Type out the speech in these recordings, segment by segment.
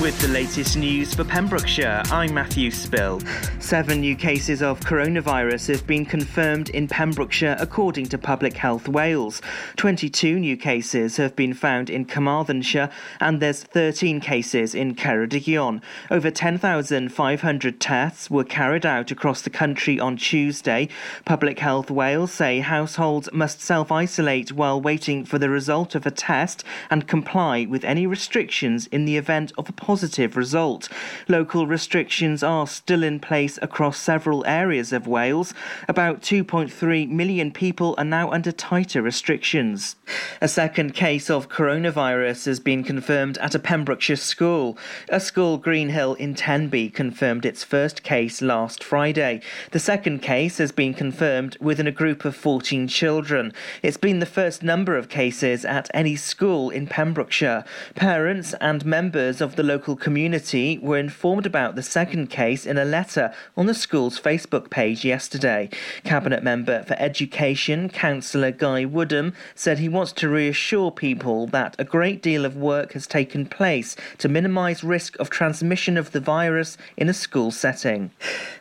With the latest news for Pembrokeshire, I'm Matthew Spill. Seven new cases of coronavirus have been confirmed in Pembrokeshire, according to Public Health Wales. 22 new cases have been found in Carmarthenshire, and there's 13 cases in Ceredigion. Over 10,500 tests were carried out across the country on Tuesday. Public Health Wales say households must self isolate while waiting for the result of a test and comply with any restrictions in the event of a positive result. Local restrictions are still in place across several areas of Wales. About 2.3 million people are now under tighter restrictions. A second case of coronavirus has been confirmed at a Pembrokeshire school. A school Greenhill in Tenby confirmed its first case last Friday. The second case has been confirmed within a group of 14 children. It's been the first number of cases at any school in Pembrokeshire. Parents and members of the local community were informed about the second case in a letter on the school's Facebook page yesterday. Cabinet member for Education, Councillor Guy Woodham, said he wants to reassure people that a great deal of work has taken place to minimise risk of transmission of the virus in a school setting.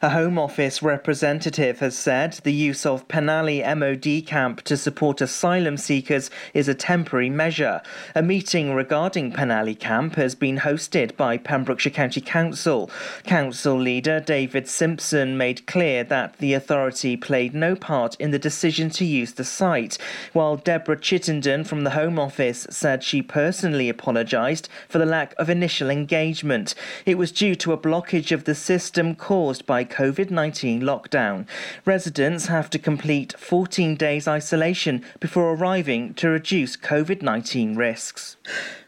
A Home Office representative has said the use of Penally MOD camp to support asylum seekers is a temporary measure. A meeting regarding Penally camp has been hosted by Pembrokeshire County Council. Council leader David Simpson made clear that the authority played no part in the decision to use the site, while Deborah Chittenden from the Home Office said she personally apologised for the lack of initial engagement. It was due to a blockage of the system caused by COVID 19 lockdown. Residents have to complete 14 days isolation before arriving to reduce COVID 19 risks.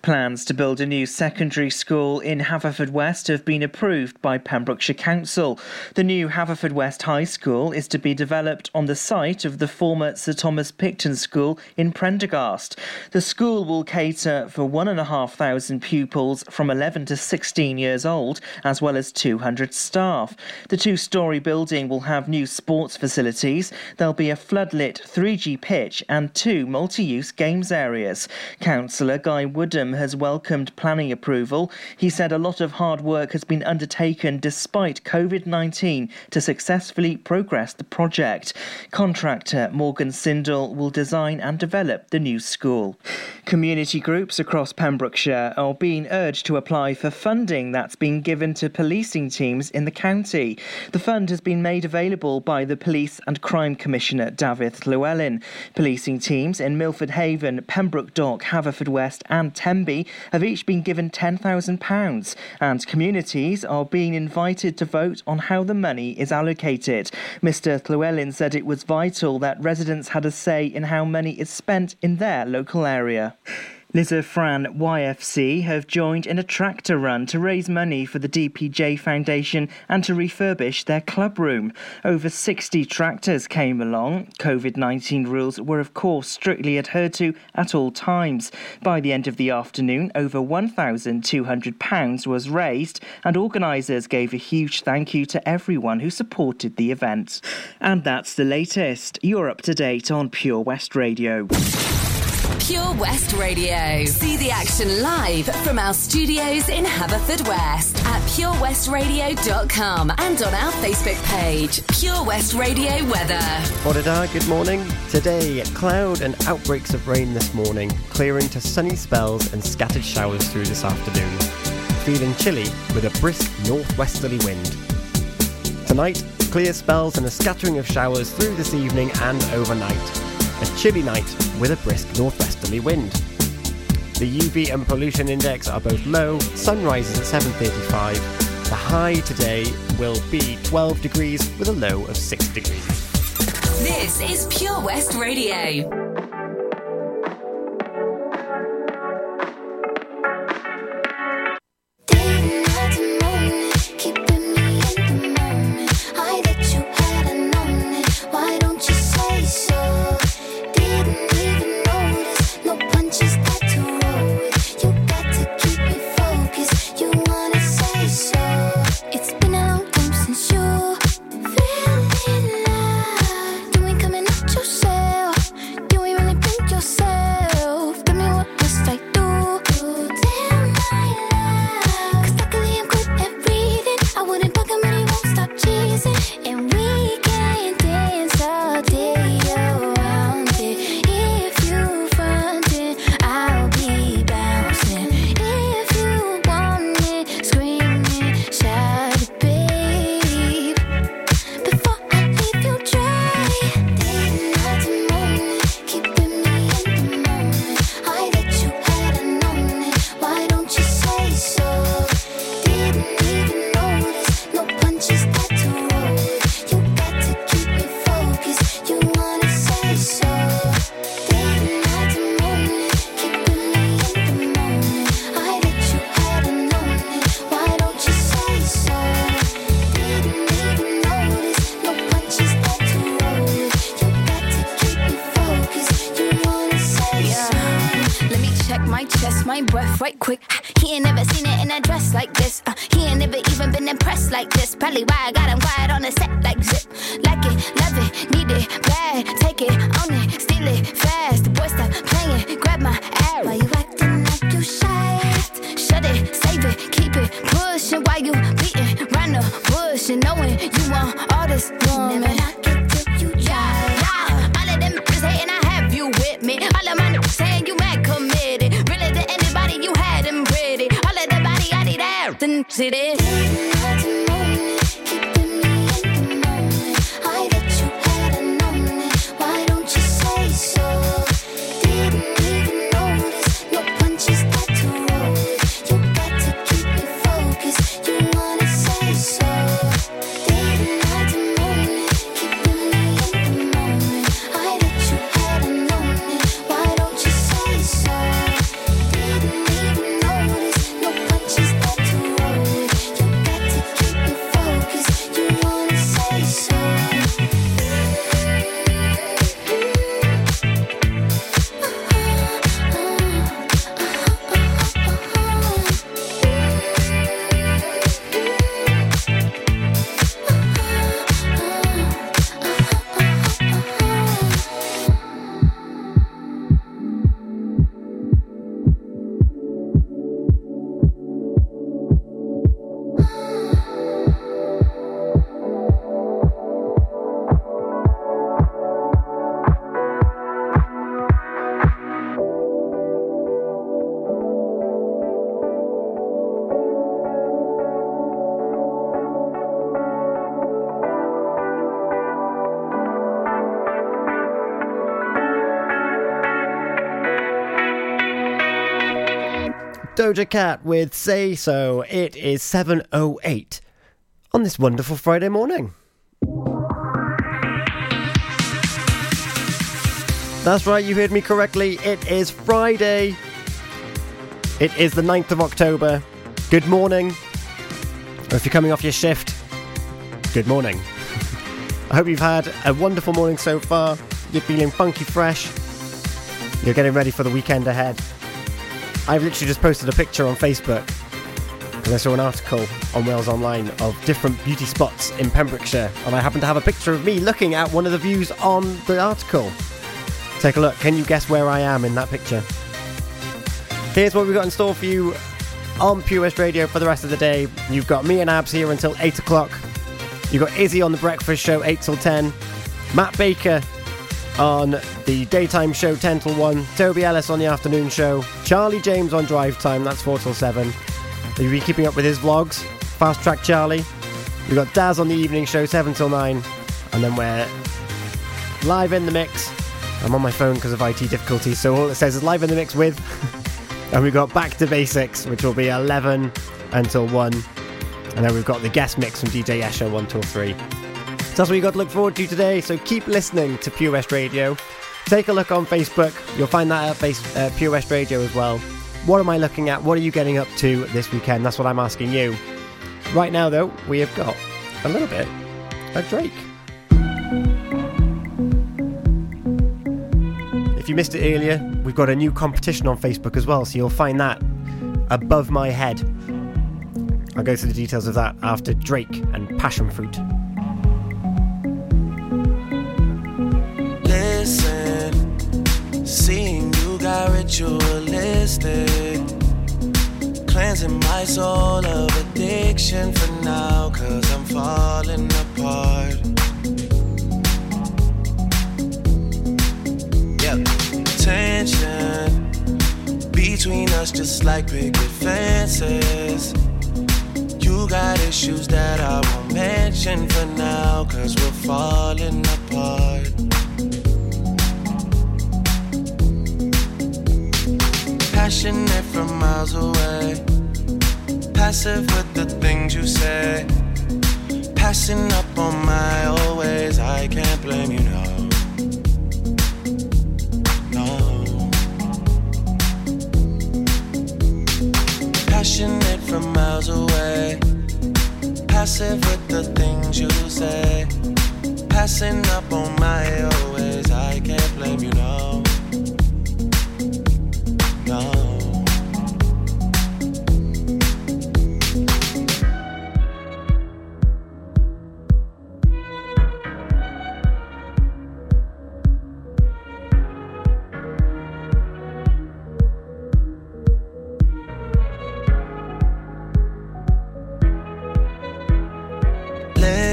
Plans to build a new secondary school in Haverfordwest have been approved by Pembrokeshire Council. The new Haverfordwest High School is to be developed on the site of the former Sir Thomas Picton School in Prendergast. The school will cater for 1,500 pupils from 11 to 16 years old, as well as 200 staff. The two story building will have new sports facilities. There'll be a floodlit 3G pitch and two multi use games areas. Councillor Guy Woodham has welcomed planning approval. He said a lot of hard work has been undertaken despite COVID 19 to successfully progress the project. Contractor Morgan Sindall will design and develop the new school. Community groups across Pembrokeshire are being urged to apply for funding that's been given to policing teams in the county. The fund has been made available by the Police and Crime Commissioner David Llewellyn. Policing teams in Milford Haven, Pembroke Dock, Haverfordwest, and Tenby have each been given £10,000, and communities are being invited to vote on how the money is allocated. Mr. Llewellyn said it was vital that residents had a say in how money is spent in their local area. Llysyfran YFC have joined in a tractor run to raise money for the DPJ Foundation and to refurbish their club room. Over 60 tractors came along. COVID 19 rules were, of course, strictly adhered to at all times. By the end of the afternoon, over £1,200 was raised, and organisers gave a huge thank you to everyone who supported the event. And that's the latest. You're up to date on Pure West Radio. Pure West Radio. See the action live from our studios in Haverfordwest at purewestradio.com and on our Facebook page, Pure West Radio Weather. Good morning. Today, cloud and outbreaks of rain this morning, clearing to sunny spells and scattered showers through this afternoon. Feeling chilly with a brisk northwesterly wind. Tonight, clear spells and a scattering of showers through this evening and overnight chilly night with a brisk northwesterly wind. The UV and pollution index are both low, sun rises at 7.35. The high today will be 12 degrees with a low of 6 degrees. This is Pure West Radio. Doja Cat with Say So. It is 7.08 on this wonderful Friday morning. That's right, you heard me correctly. It is Friday. It is the 9th of October. Good morning. Or if you're coming off your shift, good morning. I hope you've had a wonderful morning so far. You're feeling funky fresh. You're getting ready for the weekend ahead. I've literally just posted a picture on Facebook because I saw an article on Wales Online of different beauty spots in Pembrokeshire, and I happen to have a picture of me looking at one of the views on the article. Take a look. Can you guess where I am in that picture? Here's what we've got in store for you on Pure West Radio for the rest of the day. You've got me and Abz here until 8 o'clock. You've got Izzy on the breakfast show, 8 till 10. Matt Baker on the daytime show 10 till 1, Toby Ellis on the afternoon show, Charlie James on drive time, that's 4 till 7. You'll be keeping up with his vlogs, Fast Track Charlie. We've got Daz on the evening show 7 till 9, and then we're live in the mix. I'm on my phone because of IT difficulties, so all it says is live in the mix with. and we've got Back to Basics, which will be 11 until 1. And then we've got the guest mix from DJ Escher 1 till 3. So that's what you got to look forward to today. So keep listening to Pure West Radio. Take a look on Facebook. You'll find that at uh, Pure West Radio as well. What am I looking at? What are you getting up to this weekend? That's what I'm asking you. Right now, though, we have got a little bit of Drake. If you missed it earlier, we've got a new competition on Facebook as well, so you'll find that above my head. I'll go through the details of that after Drake and Passion Fruit. Got ritualistic. Cleansing my soul of addiction for now, cause I'm falling apart. Yeah, tension between us just like picket fences. You got issues that I won't mention for now, cause we're falling apart. Passionate from miles away, passive with the things you say. Passing up on my always, I can't blame you, no. No. Passionate from miles away, passive with the things you say. Passing up on my always, I can't blame you. No.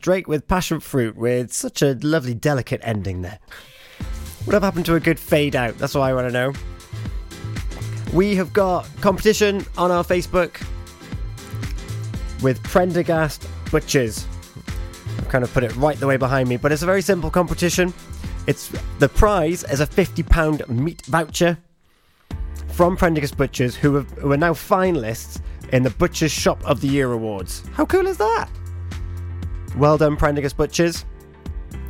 Drake with Passion Fruit with such a lovely, delicate ending there. What happened to a good fade out? That's what I want to know. We have got competition on our Facebook with Prendergast Butchers. I've kind of put it right the way behind me, but it's a very simple competition. It's the prize is a £50 meat voucher from Prendergast Butchers, who, have, who are now finalists in the Butchers Shop of the Year Awards. How cool is that? Well done, Prendergast Butchers.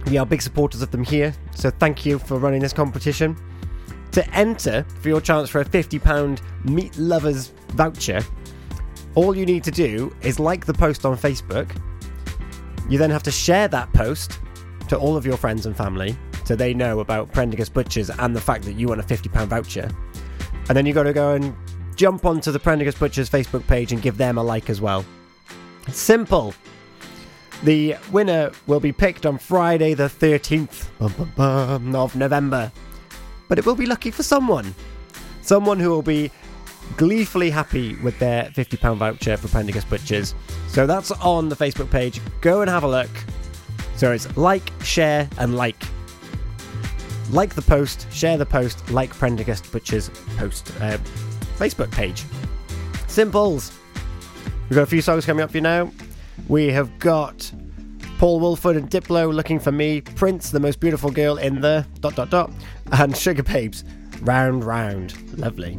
We are big supporters of them here, so thank you for running this competition. To enter for your chance for a £50 Meat Lovers voucher, all you need to do is like the post on Facebook. You then have to share that post to all of your friends and family so they know about Prendergast Butchers and the fact that you want a £50 voucher. And then you've got to go and jump onto the Prendergast Butchers Facebook page and give them a like as well. It's Simple. The winner will be picked on Friday, the 13th bum, bum, bum, of November. But it will be lucky for someone. Someone who will be gleefully happy with their £50 voucher for Prendergast Butchers. So that's on the Facebook page. Go and have a look. So it's like, share, and like. Like the post, share the post, like Prendergast Butchers post uh, Facebook page. Simples. We've got a few songs coming up for you now. We have got Paul Woolford and Diplo looking for me, Prince, the most beautiful girl in the dot dot dot, and Sugababes, round round. Lovely.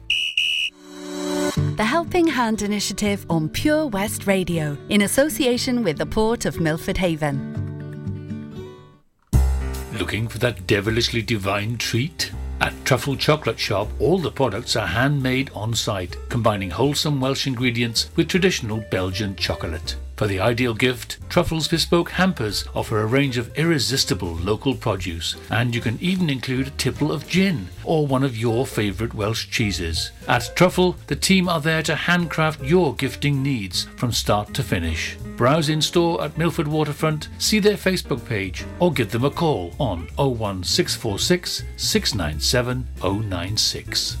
The Helping Hand Initiative on Pure West Radio in association with the Port of Milford Haven. Looking for that devilishly divine treat? At Truffle Chocolate Shop, all the products are handmade on site, combining wholesome Welsh ingredients with traditional Belgian chocolate. For the ideal gift, Truffle's bespoke hampers offer a range of irresistible local produce, and you can even include a tipple of gin or one of your favourite Welsh cheeses. At Truffle, the team are there to handcraft your gifting needs from start to finish. Browse in store at Milford Waterfront, see their Facebook page, or give them a call on 01646 697 096.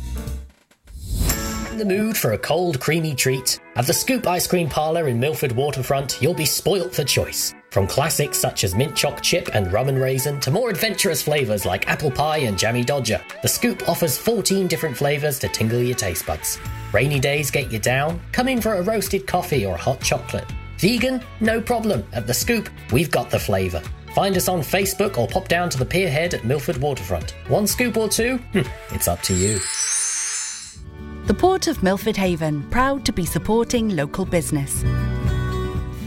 The mood for a cold, creamy treat? At the Scoop Ice Cream Parlour in Milford Waterfront, you'll be spoilt for choice. From classics such as mint choc chip and rum and raisin to more adventurous flavours like apple pie and jammy dodger, the Scoop offers 14 different flavours to tingle your taste buds. Rainy days get you down? Come in for a roasted coffee or hot chocolate. Vegan? No problem. At the Scoop, we've got the flavour. Find us on Facebook or pop down to the pierhead at Milford Waterfront. One scoop or two? Hmm, it's up to you. The Port of Milford Haven, proud to be supporting local business.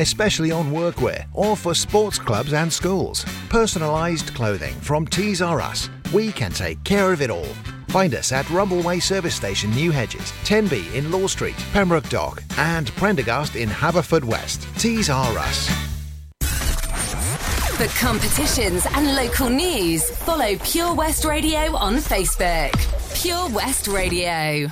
especially on workwear or for sports clubs and schools. Personalised clothing from Tees R Us. We can take care of it all. Find us at Rumbleway Service Station, New Hedges, 10B in Law Street, Pembroke Dock, and Prendergast in Haverfordwest. Tees R Us. For competitions and local news, follow Pure West Radio on Facebook. Pure West Radio.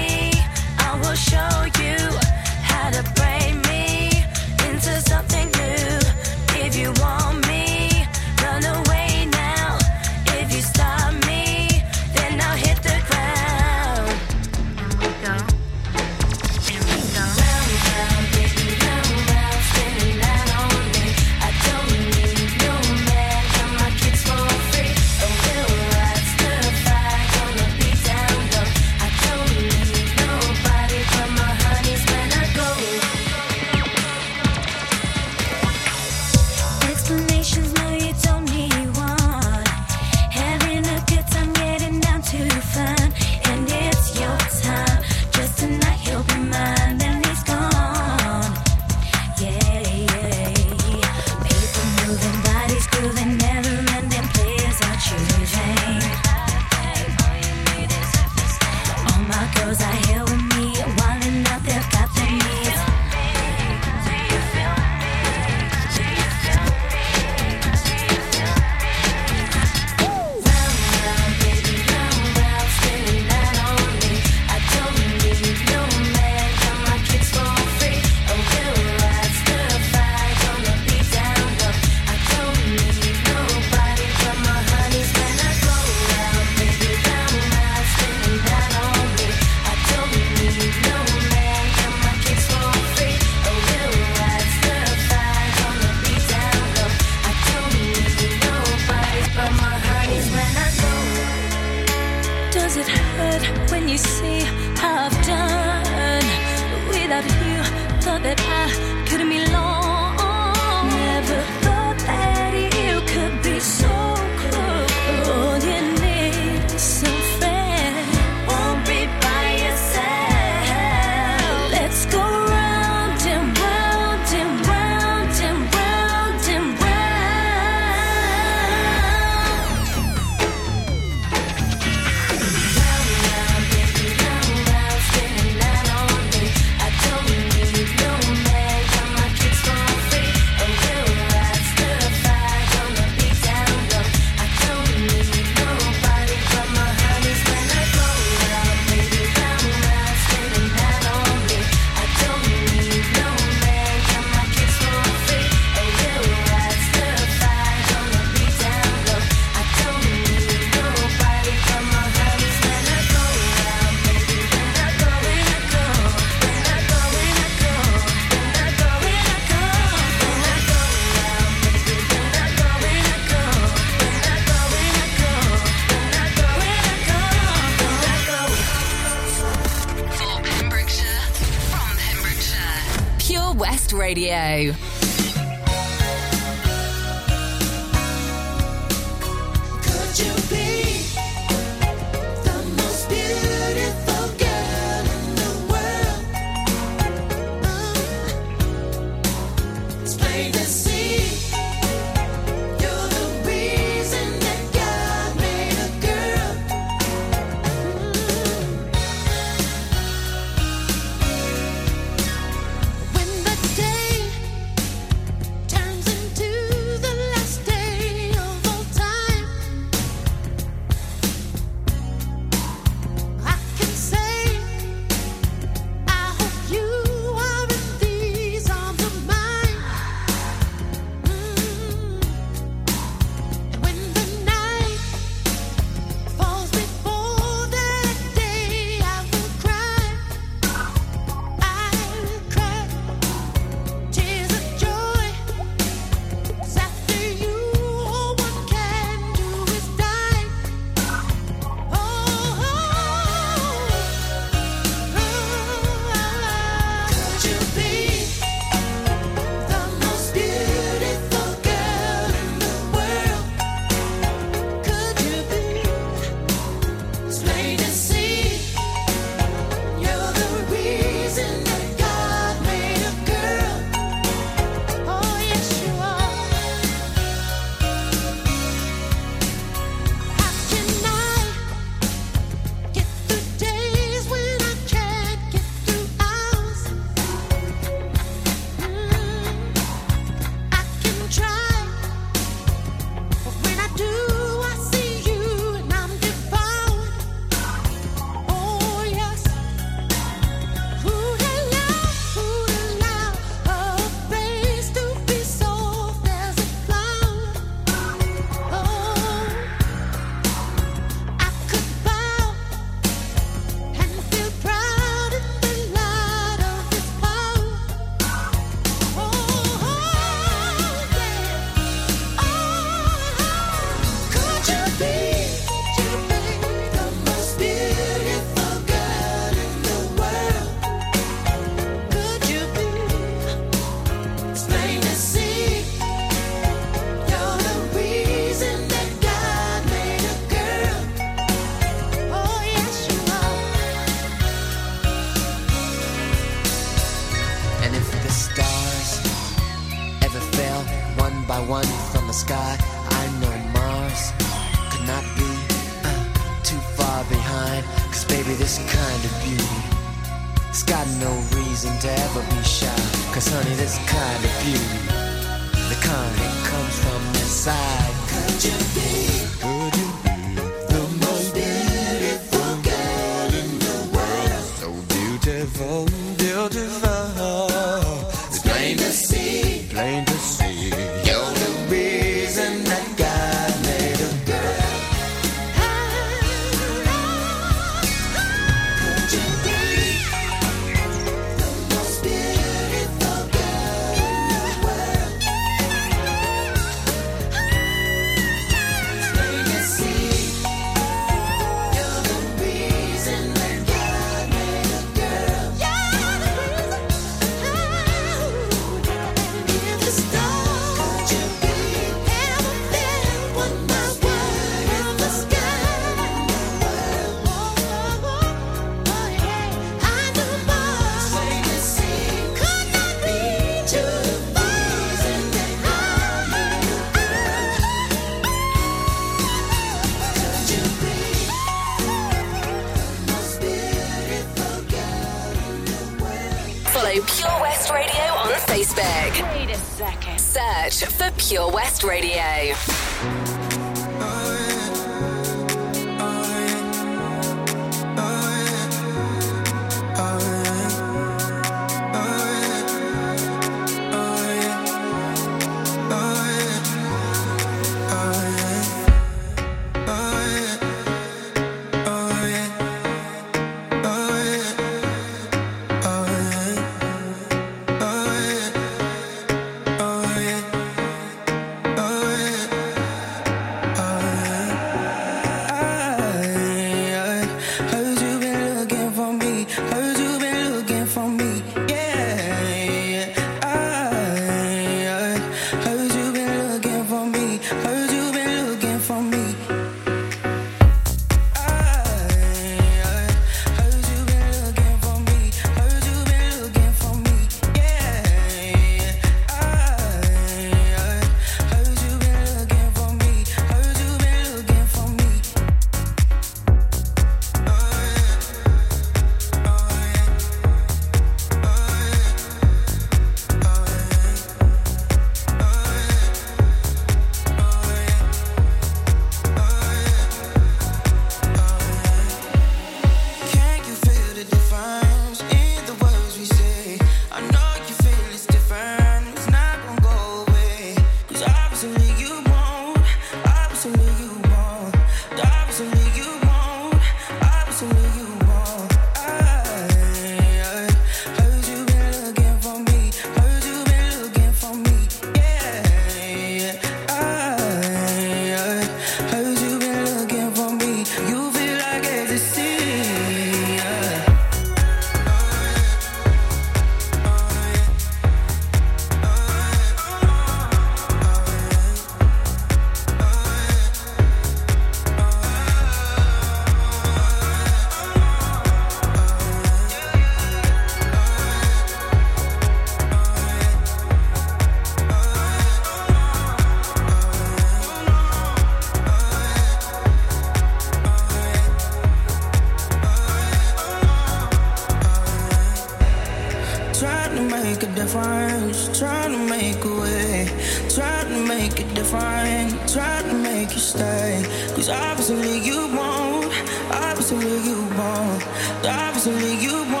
Make it different, trying to make you stay. Cause obviously you won't, obviously you won't, obviously you won't,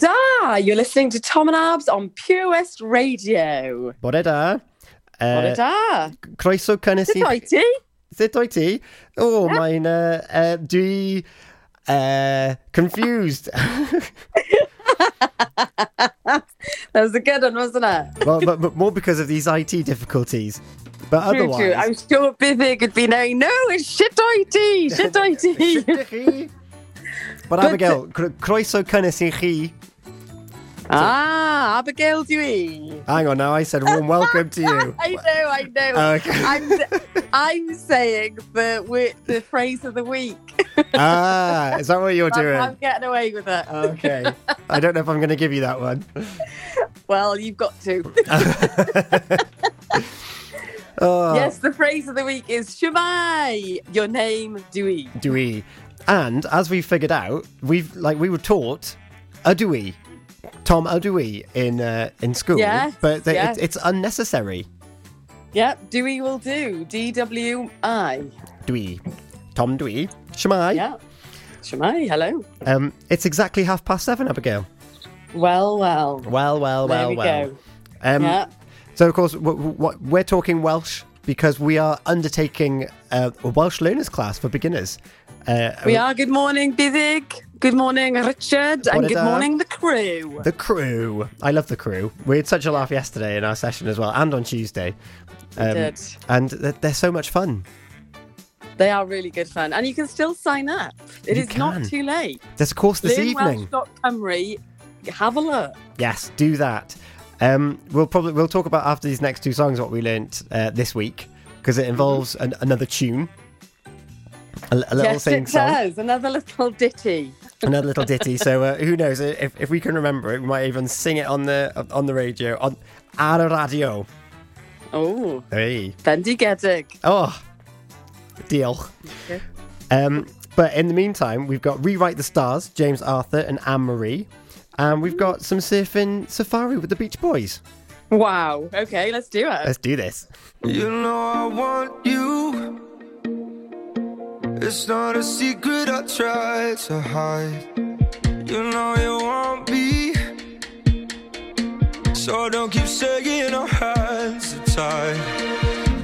You're listening to Tom and Abz on Pure West Radio. Bore da. Bore Uh, da! Croeso cynnes Sut oed ti? Sut oed ti? O, mae'n... Uh, uh, dwi... Uh, confused. That was a good one, wasn't it? well, but, but more because of these IT difficulties. But True, otherwise... true. I'm sure Bivig could be knowing, no, it's shit IT, shit IT. But Abigail, cro- croeso cynnes i chi. Ah, Abigail Dewey. Hang on now, I said warm welcome to you. I know, I know. Okay. I'm, I'm saying the the phrase of the week. ah, is that what you're doing? I'm getting away with it. Okay. I don't know if I'm going to give you that one. Well, you've got to. Oh, Yes, the phrase of the week is Shemai, your name Dewey. Dewey. And as we figured out, we've like we were taught a Dewey, Tom a Dewey in uh, in school, Yes, but th- yes. it's, it's unnecessary. Yep, Dewey will do. D W I. Dewey, Tom Dewey, Shemai. Yeah. Shemai, hello. Um, it's exactly half past seven, Abigail. Well, well. Well, well, well, we well. go. Um, Yeah. So of course, w- w- what we're talking Welsh because we are undertaking uh, a Welsh learners class for beginners. Uh, We are. Good morning, Biddig. Good morning, Richard. And good morning, the crew. The crew. I love the crew. We had such a laugh yesterday in our session as well, and on Tuesday. Um, did. And they're, they're so much fun. They are really good fun. And you can still sign up. It You is can. not too late. There's a course this evening. Learnwelsh.cymru. Have a look. Yes, do that. Um, we'll probably we'll talk about after these next two songs what we learnt uh, this week because it involves an, another tune, a, a little yes, sing it song, does. Another little ditty. another little ditty. So uh, who knows if, if we can remember it, we might even sing it on the on the radio on ar y radio. Oh, Hey. bendigedig. Oh, deal. Okay. Um, but in the meantime, we've got Rewrite the Stars, James Arthur and Anne Marie. And we've got some surfing safari with the Beach Boys. Wow. Okay, let's do it. Let's do this. You know I want you. It's not a secret I try to hide. You know you want me. So don't keep saying our hands are tied.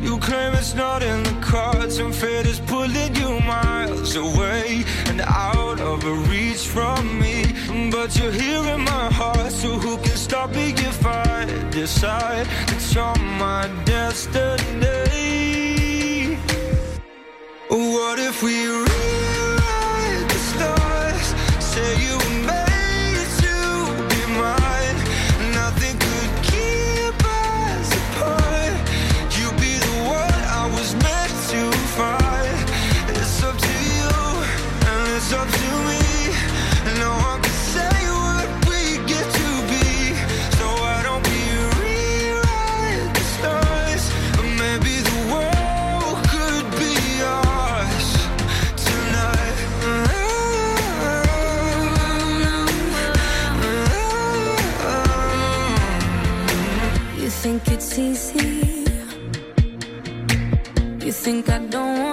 You claim it's not in the cards, and fate is pulling you miles away and out of reach from me. But you're here in my heart, so who can stop me if I decide that you're my destiny? What if we think I don't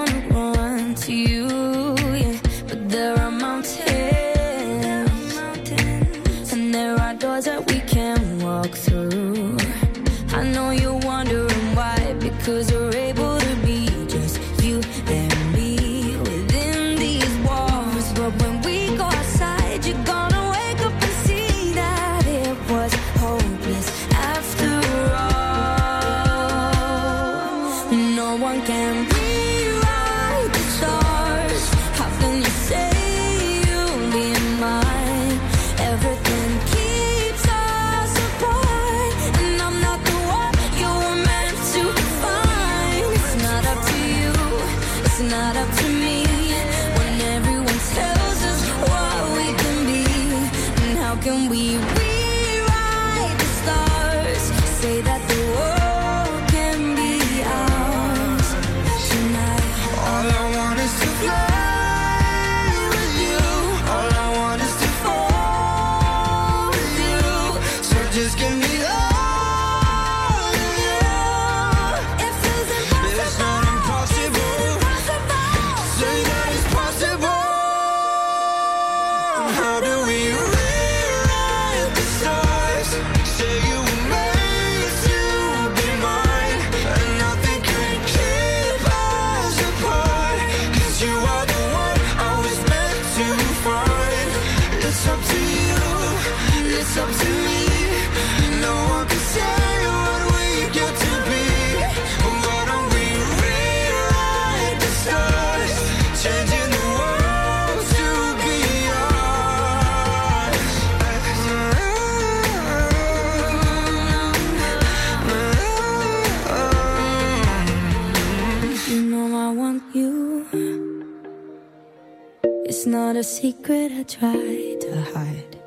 not a secret I try to hide,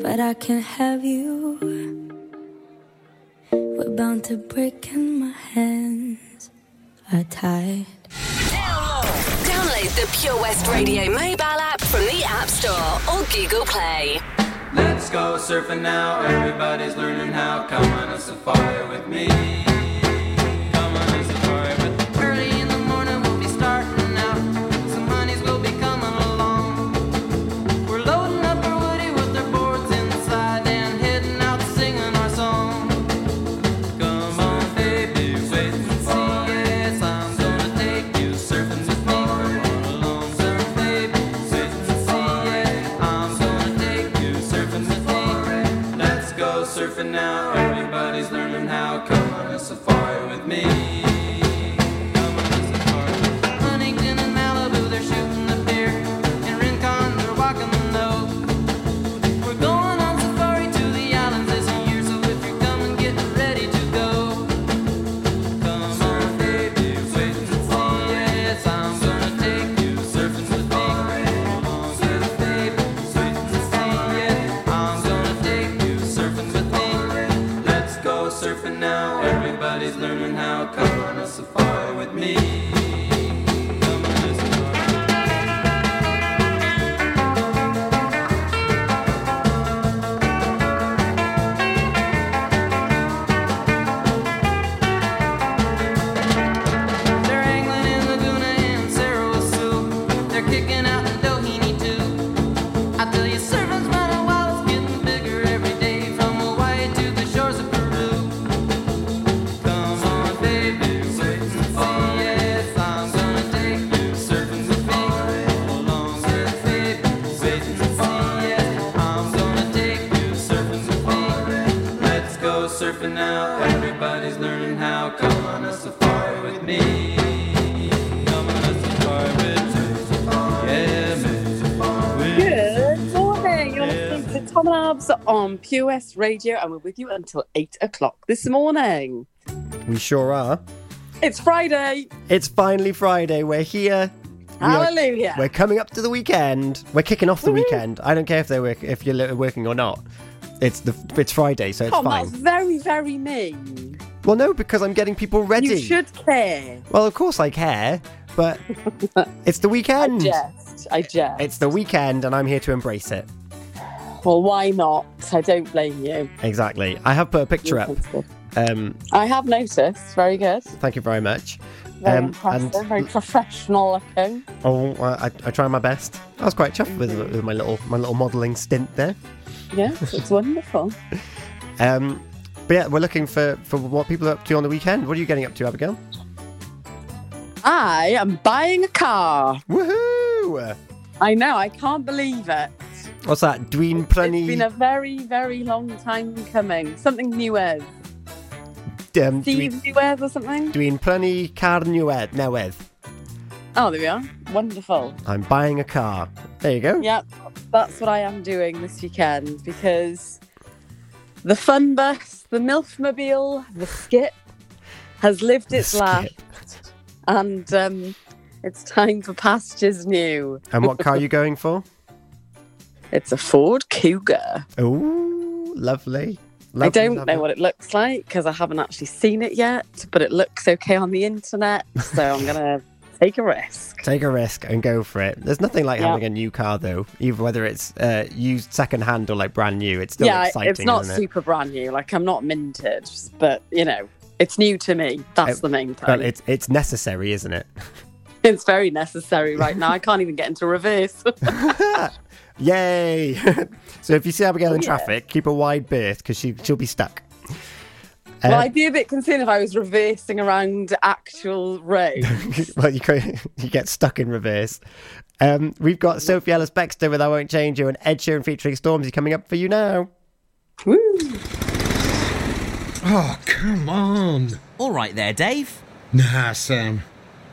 but I can't have you. We're bound to break, and my hands are tied. Download the Pure West Radio mobile app from the App Store or Google Play. Let's go surfing now, everybody's learning how. Come on a safari with me. surfing now. Everybody's learning how. Come on a safari with me. Stubbs on Pure West Radio, and we're with you until 8 o'clock this morning. We sure are. It's Friday. It's finally Friday. We're here. We are- Hallelujah. we're coming up to the weekend. We're kicking off the weekend. I don't care if they're work- if you're working or not. It's the it's Friday, so it's oh, Tom, fine. that's very, very mean. Well, no, because I'm getting people ready. You should care. Well, of course I care, but it's the weekend. I jest. I jest. It's the weekend, and I'm here to embrace it. Well, why not? I don't blame you. Exactly. I have put a picture up. Um, I have noticed. Very good. thank you very much. Very Um, impressive. and Very professional looking. oh, I, I try my best. I was quite chuffed with, with my little my little modelling stint there. Yeah, it's wonderful. Um, but yeah, we're looking for for what people are up to on the weekend. What are you getting up to, Abigail? I am buying a car. Woohoo! I know. I can't believe it. What's that? Dween Plenty. It's been a very, very long time coming. Something new is. um, Steve Newez or something? Dween Plenty Car Newydd. Newydd. Oh, there we are. Wonderful. I'm buying a car. There you go. Yep, that's what I am doing this weekend because the fun bus, the MILFmobile, the skip has lived its last. And um, it's time for pastures new. And what car are you going for? It's a Ford Cougar. Oh, lovely. I don't lovely. know what it looks like because I haven't actually seen it yet, but it looks okay on the internet. So I'm going to take a risk. Take a risk and go for it. There's nothing like Yeah. having a new car, though. even whether it's uh, used second hand or like brand new, it's still yeah, exciting. it's not it? super brand new. Like I'm not minted, but you know, it's new to me. That's the main thing. Well, it's it's necessary, isn't it? It's very necessary right now. I can't even get into reverse. Yay! so if you see Abigail in Oh, yeah. traffic, keep a wide berth because she she'll be stuck. well, Uh, I'd be a bit concerned if I was reversing around actual road. well, you could, you get stuck in reverse. Um, we've got Sophie Ellis Bextor with "I Won't Change You" and Ed Sheeran featuring Stormzy coming up for you now. Woo! Oh, come on. All right there, Dave. Nah, Sam.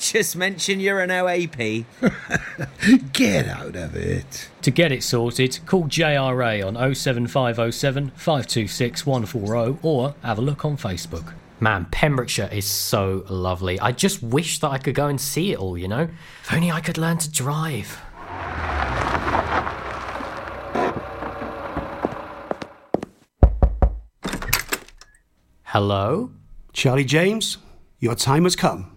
Just mention you're an OAP. Get out of it. To get it sorted, call JRA on 07507 526 140 or have a look on Facebook. Man, Pembrokeshire is so lovely. I just wish that I could go and see it all, you know? If only I could learn to drive. Hello? Charlie James, your time has come.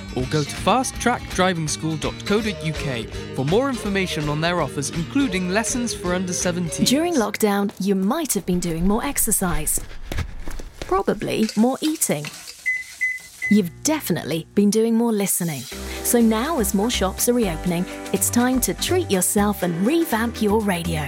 or go to fasttrackdrivingschool.co.uk for more information on their offers, including lessons for under 17. During lockdown, you might have been doing more exercise. Probably more eating. You've definitely been doing more listening. So now, as more shops are reopening, it's time to treat yourself and revamp your radio.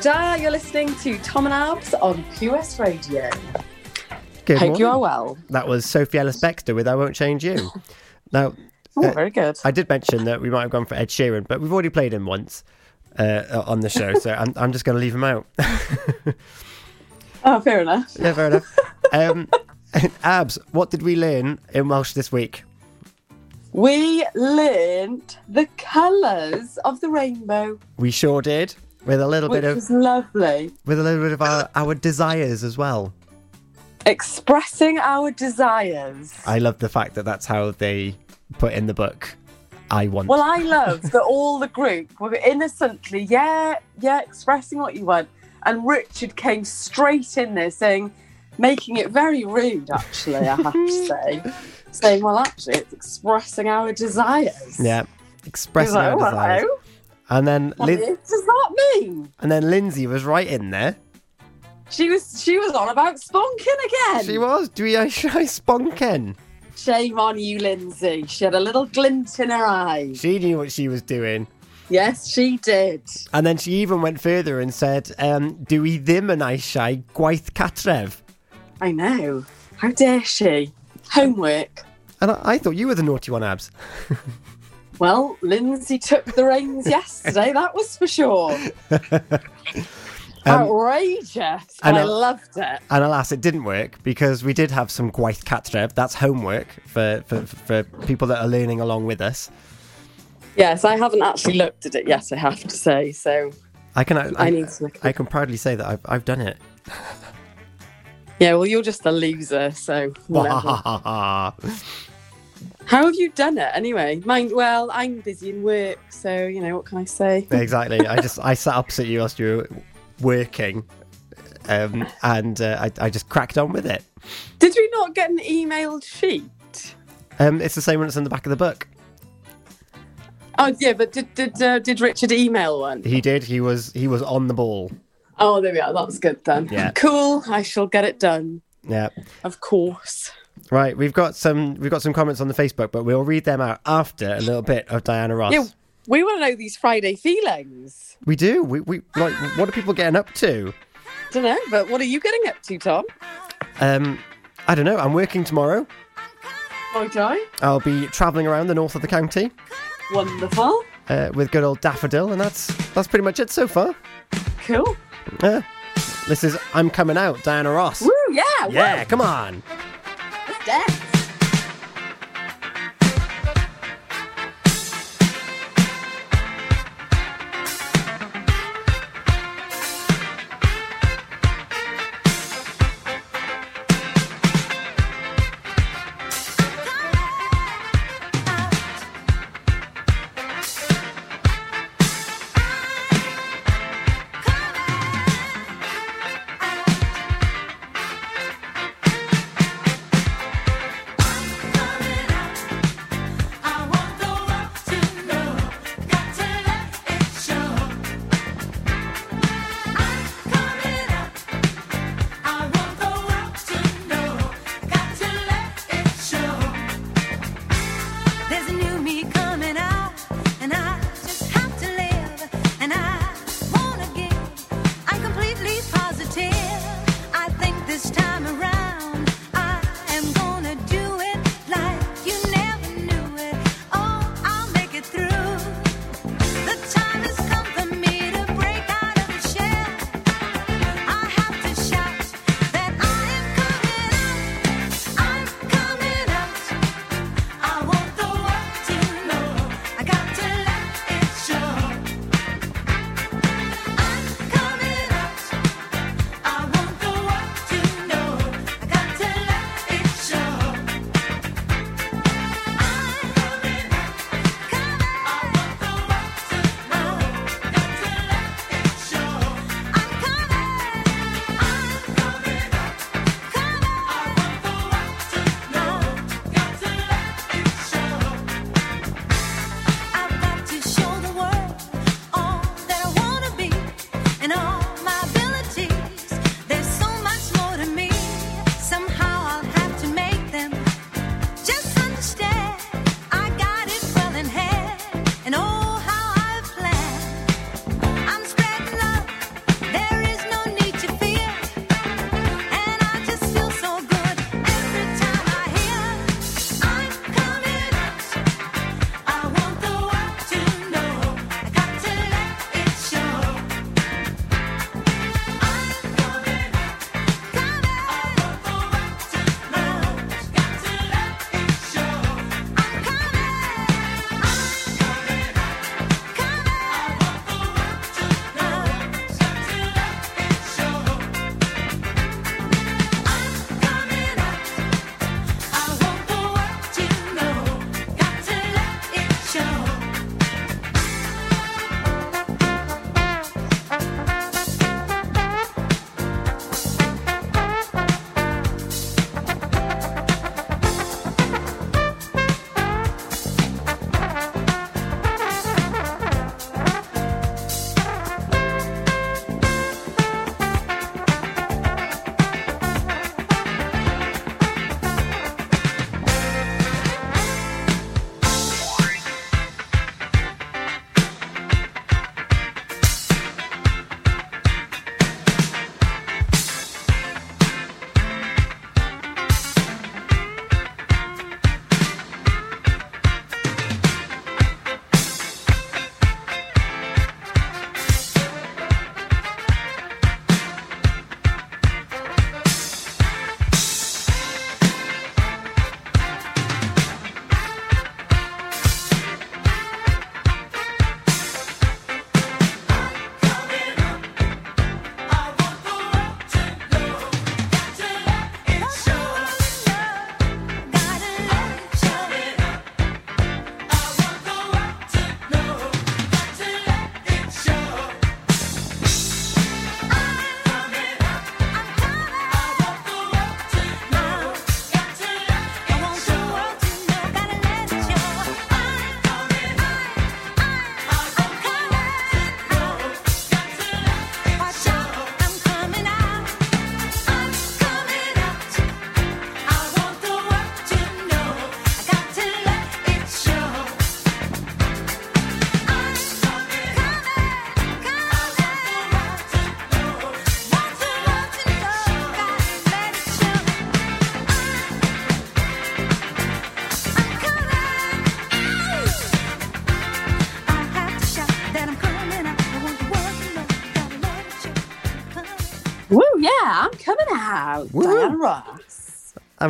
da, you're listening to Tom and Abz on Pure West Radio. Good Hope you morning. are well. That was Sophie Ellis Bextor with I Won't Change You. Now, Oh, very good. I did mention that we might have gone for Ed Sheeran, but we've already played him once uh, on the show, so I'm, I'm just going to leave him out. Oh, fair enough. yeah, fair enough. Um, Abz, what did we learn in Welsh this week? We learned the colours of the rainbow, We sure did, with a little which bit of lovely. with a little bit of our, our desires as well. Expressing our desires. I love the fact that that's how they put in the book. I want. Well, I love that all the group were innocently, yeah, yeah, expressing what you want. And Richard came straight in there saying, making it very rude, actually, I have to say. saying, well, actually, it's expressing our desires. yeah, expressing like, our "Oh, desires. And then, What Lin- does that mean? and then Lindsay was right in there. She was she was on about spunking again. She was. Do we shy spunking? Shame on you, Lindsay. She had a little glint in her eye. She knew what she was doing. Yes, she did. And then she even went further and said, um, "Do we ddim yn eisiau gwaith cartref?" I know. How dare she? Homework. And I, I thought you were the naughty one, Abz. Well, Lindsay took the reins yesterday, that was for sure. Um, Outrageous. and I I- loved it. And alas, it didn't work because we did have some gwaith cartref. That's homework for, for, for people that are learning along with us. Yes, I haven't actually looked at it yet, I have to say. So, I can I, I need to look I can proudly say that I've I've done it. yeah, well, you're just a loser, so whatever. How have you done it anyway? Mind, well, I'm busy in work, so, you know, what can I say? exactly. I just I sat opposite you whilst you were working, um, and uh, I I just cracked on with it. Did we not get an emailed sheet? Um, it's the same one that's in the back of the book. Oh, yeah, but did did uh, did Richard email one? He did. He was he was on the ball. Oh, there we are. That's good then. Yeah. Cool. I shall get it done. Yeah. Of course. Right, we've got some we've got some comments on the Facebook, but we'll read them out after a little bit of Diana Ross. Yeah, we want to know these Friday feelings. We do. We we like what are people getting up to? Don't know, but what are you getting up to, Tom? Um, I don't know. I'm working tomorrow. Okay. I'll be travelling around the north of the county Wonderful. uh, with good old Daffodil, and that's that's pretty much it so far. Cool. Yeah. This is I'm coming out, Diana Ross. Woo, yeah. Yeah, come on. Let's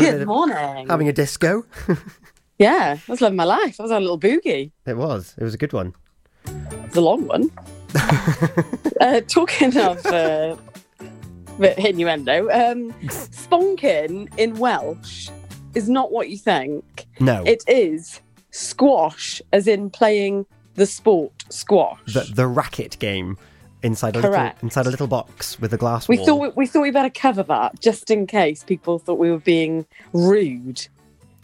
Having a Good morning. Having a disco. Yeah, I was living my life. I was on a little boogie. It was. It was a good one. It's a long one. uh, talking of uh, innuendo, um, sponkin in Welsh is not what you think. No. It is squash, as in playing the sport squash. The the racket game inside a little Correct. inside a little box with a glass We wall. thought we, we thought we better cover that just in case people thought we were being rude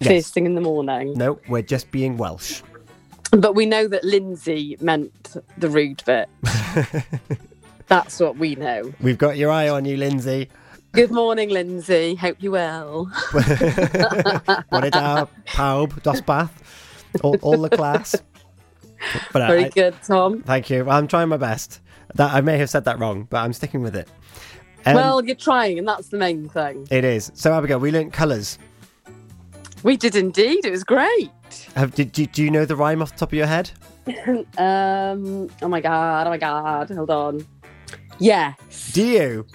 Yes. first thing in the morning. No, we're just being Welsh. But we know that Lindsay meant the rude bit. That's what we know. We've got your eye on you, Lindsay. Good morning, Lindsay. Hope you well. What it are, pawb, dosbath, all, all the class. But Very I- good, Tom. Thank you. I'm trying my best. That I may have said that wrong, but I'm sticking with it. Um, well, you're trying, and that's the main thing. it is. So Abigail, we learnt colours. We did indeed. It was great. Have did, do, do you know the rhyme off the top of your head? um. Oh my god. Oh my god. Hold on. Yes. Do you?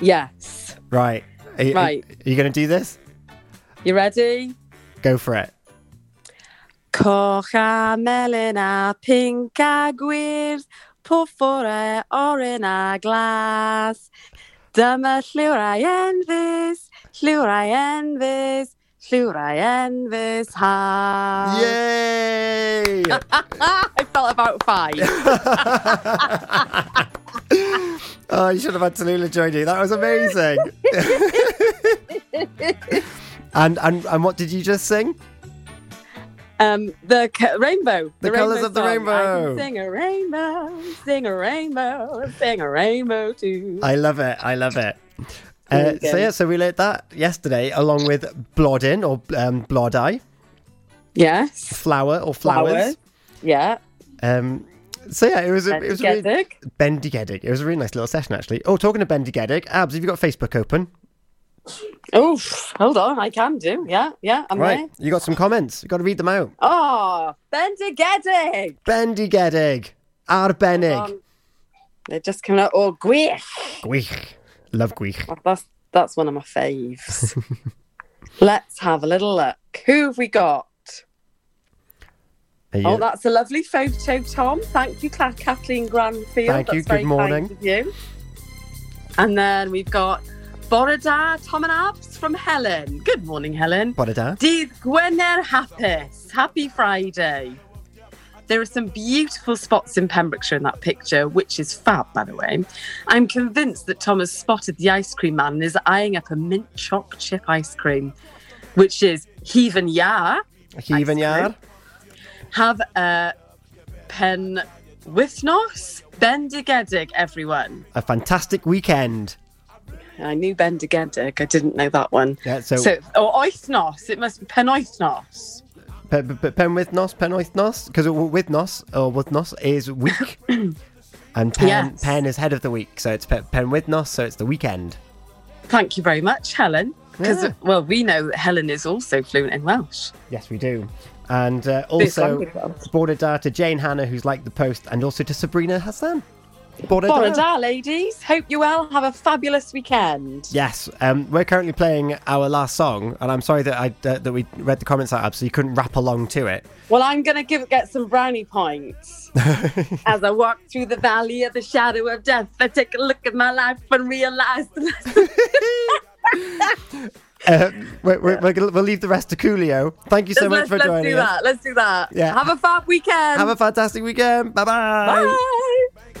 Yes. Right. Are, you- Right. Are you going to do this? You ready? Go for it. Coch a melyn a gwyrdd, pwffwr oren a glas. Dyma llwrau enfys, llwrau enfys, llwrau enfys ha. Yay! I felt about five. Oh, you should have had Tallulah join you. That was amazing. and, and and what did you just sing? Um, the c- rainbow. The colours rainbow of the song. I rainbow. sing a rainbow, sing a rainbow, sing a rainbow too. I love it. I love it. Uh, so yeah, so we learnt that yesterday, along with blodyn or um, blodai, Yes. flower or flowers. Flowers. Yeah. Um, so yeah, it was a, it was a really, Bendigedig. It was a really nice little session actually. Oh, talking of Bendigedig, Abz, have you got Facebook open? Oof. Hold on. I can do. Yeah. Yeah. I'm right, there. you got some comments. You got to read them out. Ah, oh, Bendigedig. Bendigedig, Arbenig. They're just coming out. Oh, gwych. gwych. Love gwych. Oh, That's that's one of my faves. Let's have a little look. Who have we got? Oh, you- Oh, that's a lovely photo, Tom. Thank you, Kathleen Granfield. Thank that's you. Very Good morning. Kind of you. And then we've got Bore da Tom and Abz from Helen. Good morning, Helen. Bore da. Dydd Gwener Hapus. Happy Friday. There are some beautiful spots in Pembrokeshire in that picture, which is fab, by the way. I'm convinced that Tom has spotted the ice cream man and is eyeing up a mint choc chip ice cream, which is Hufen iâ. Hufen iâ. Have a pen wythnos bendigedig, everyone. A fantastic weekend. I knew bendigedig. I didn't know that one. Yeah, so, So, or oethnos. It must be penwythnos. pe- pe- pe- pen with nos, pen with nos, because with nos or with nos is week, and pen Yes. pen is head of the week, so it's pe- pen with nos, so it's the weekend. Thank you very much, Helen. Because, Yeah. well, we know Helen is also fluent in Welsh. Yes, we do. And uh, also, border da to Jane Hannah, who's liked the post, and also to Sabrina Hassan. Border Bore da. da, ladies. Hope you all have a fabulous weekend. Yes, um, we're currently playing our last song, and I'm sorry that I uh, that we read the comments out, so you couldn't rap along to it. Well, I'm going to give get some brownie points. As I walk through the valley of the shadow of death, I take a look at my life and realize Uh, we're, we're, we're gonna, we'll leave the rest to Coolio. Thank you so much let's, for let's joining do us. that. Let's do that. Yeah. Have a fab weekend. Have a fantastic weekend. Bye-bye. Bye.